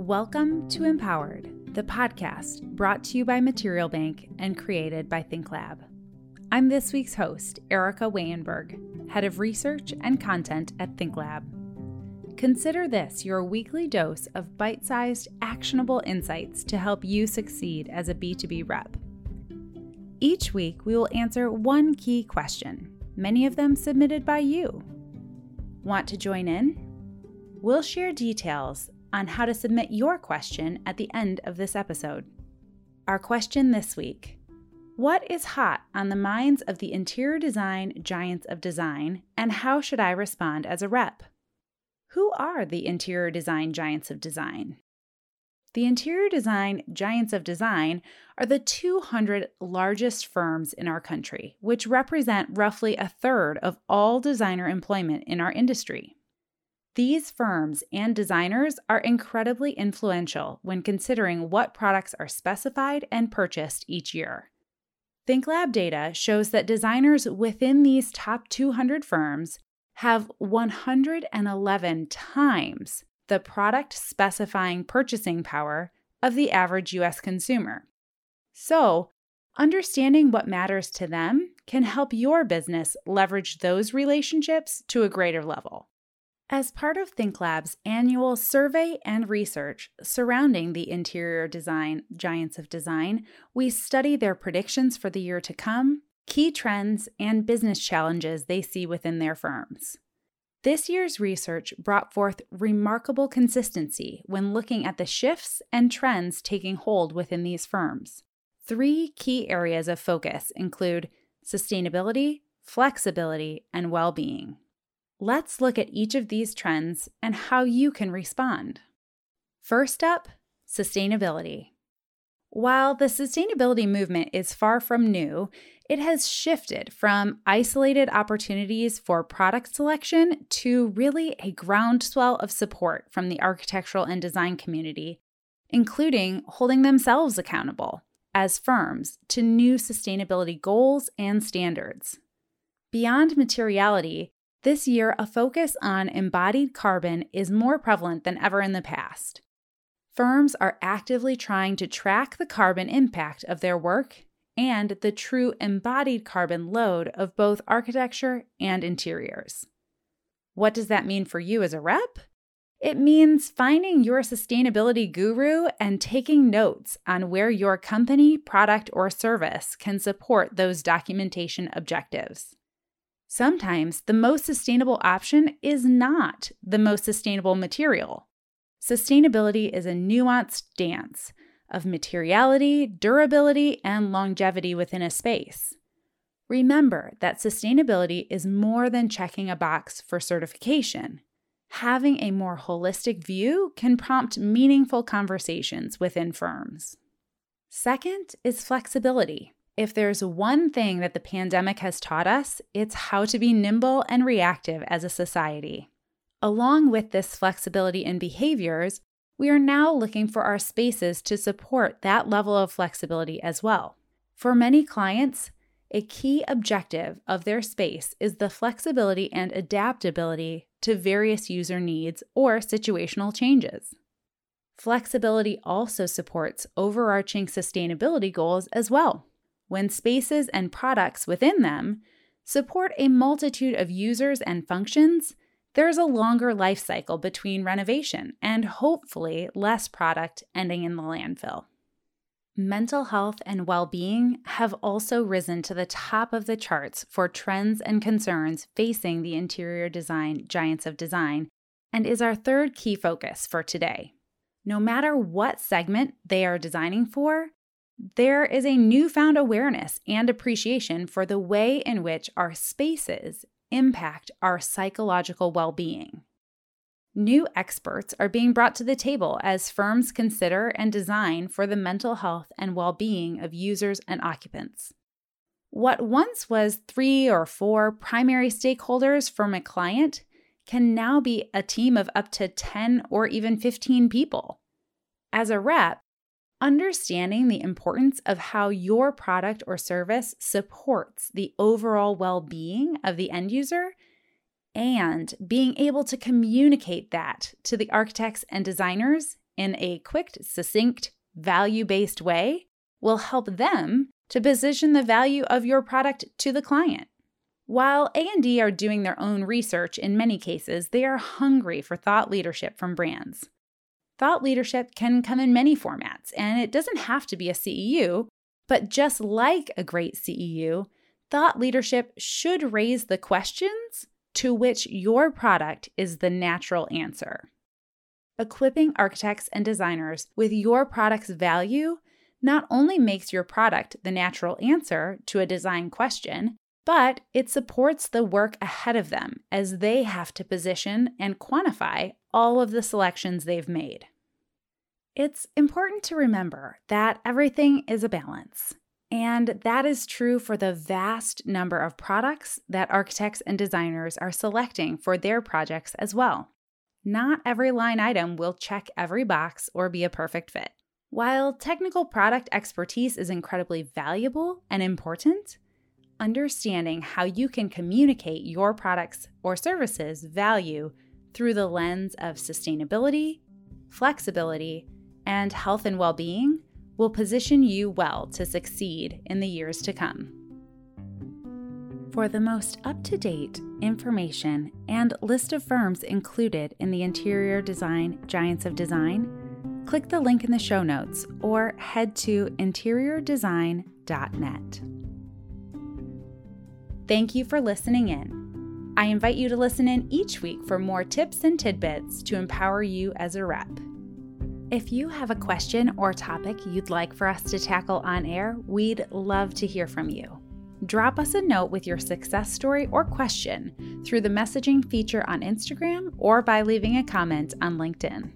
Welcome to Empowered, the podcast brought to you by Material Bank and created by ThinkLab. I'm this week's host, Erica Waayenberg, Head of Research and Content at ThinkLab. Consider this your weekly dose of bite sized, actionable insights to help you succeed as a B2B rep. Each week, we will answer one key question, many of them submitted by you. Want to join in? We'll share details on how to submit your question at the end of this episode. Our question this week What is hot on the minds of the interior design giants of design, and how should I respond as a rep? Who are the interior design giants of design? The interior design giants of design are the 200 largest firms in our country, which represent roughly a third of all designer employment in our industry. These firms and designers are incredibly influential when considering what products are specified and purchased each year. ThinkLab data shows that designers within these top 200 firms have 111 times the product specifying purchasing power of the average US consumer. So, understanding what matters to them can help your business leverage those relationships to a greater level. As part of ThinkLab's annual survey and research surrounding the interior design giants of design, we study their predictions for the year to come, key trends, and business challenges they see within their firms. This year's research brought forth remarkable consistency when looking at the shifts and trends taking hold within these firms. Three key areas of focus include sustainability, flexibility, and well being. Let's look at each of these trends and how you can respond. First up, sustainability. While the sustainability movement is far from new, it has shifted from isolated opportunities for product selection to really a groundswell of support from the architectural and design community, including holding themselves accountable as firms to new sustainability goals and standards. Beyond materiality, this year, a focus on embodied carbon is more prevalent than ever in the past. Firms are actively trying to track the carbon impact of their work and the true embodied carbon load of both architecture and interiors. What does that mean for you as a rep? It means finding your sustainability guru and taking notes on where your company, product, or service can support those documentation objectives. Sometimes the most sustainable option is not the most sustainable material. Sustainability is a nuanced dance of materiality, durability, and longevity within a space. Remember that sustainability is more than checking a box for certification. Having a more holistic view can prompt meaningful conversations within firms. Second is flexibility. If there's one thing that the pandemic has taught us, it's how to be nimble and reactive as a society. Along with this flexibility in behaviors, we are now looking for our spaces to support that level of flexibility as well. For many clients, a key objective of their space is the flexibility and adaptability to various user needs or situational changes. Flexibility also supports overarching sustainability goals as well when spaces and products within them support a multitude of users and functions, there's a longer life cycle between renovation and hopefully less product ending in the landfill. Mental health and well being have also risen to the top of the charts for trends and concerns facing the interior design giants of design, and is our third key focus for today. No matter what segment they are designing for, there is a newfound awareness and appreciation for the way in which our spaces impact our psychological well being. New experts are being brought to the table as firms consider and design for the mental health and well being of users and occupants. What once was three or four primary stakeholders from a client can now be a team of up to 10 or even 15 people. As a rep, understanding the importance of how your product or service supports the overall well being of the end user and being able to communicate that to the architects and designers in a quick, succinct, value based way will help them to position the value of your product to the client. While A&D are doing their own research in many cases, they are hungry for thought leadership from brands. Thought leadership can come in many formats, and it doesn't have to be a CEU, but just like a great CEU, thought leadership should raise the questions to which your product is the natural answer. Equipping architects and designers with your product's value not only makes your product the natural answer to a design question, but it supports the work ahead of them as they have to position and quantify all of the selections they've made. It's important to remember that everything is a balance. And that is true for the vast number of products that architects and designers are selecting for their projects as well. Not every line item will check every box or be a perfect fit. While technical product expertise is incredibly valuable and important, understanding how you can communicate your products or services value through the lens of sustainability, flexibility, and health and well being will position you well to succeed in the years to come. For the most up to date information and list of firms included in the Interior Design Giants of Design, click the link in the show notes or head to interiordesign.net. Thank you for listening in. I invite you to listen in each week for more tips and tidbits to empower you as a rep. If you have a question or topic you'd like for us to tackle on air, we'd love to hear from you. Drop us a note with your success story or question through the messaging feature on Instagram or by leaving a comment on LinkedIn.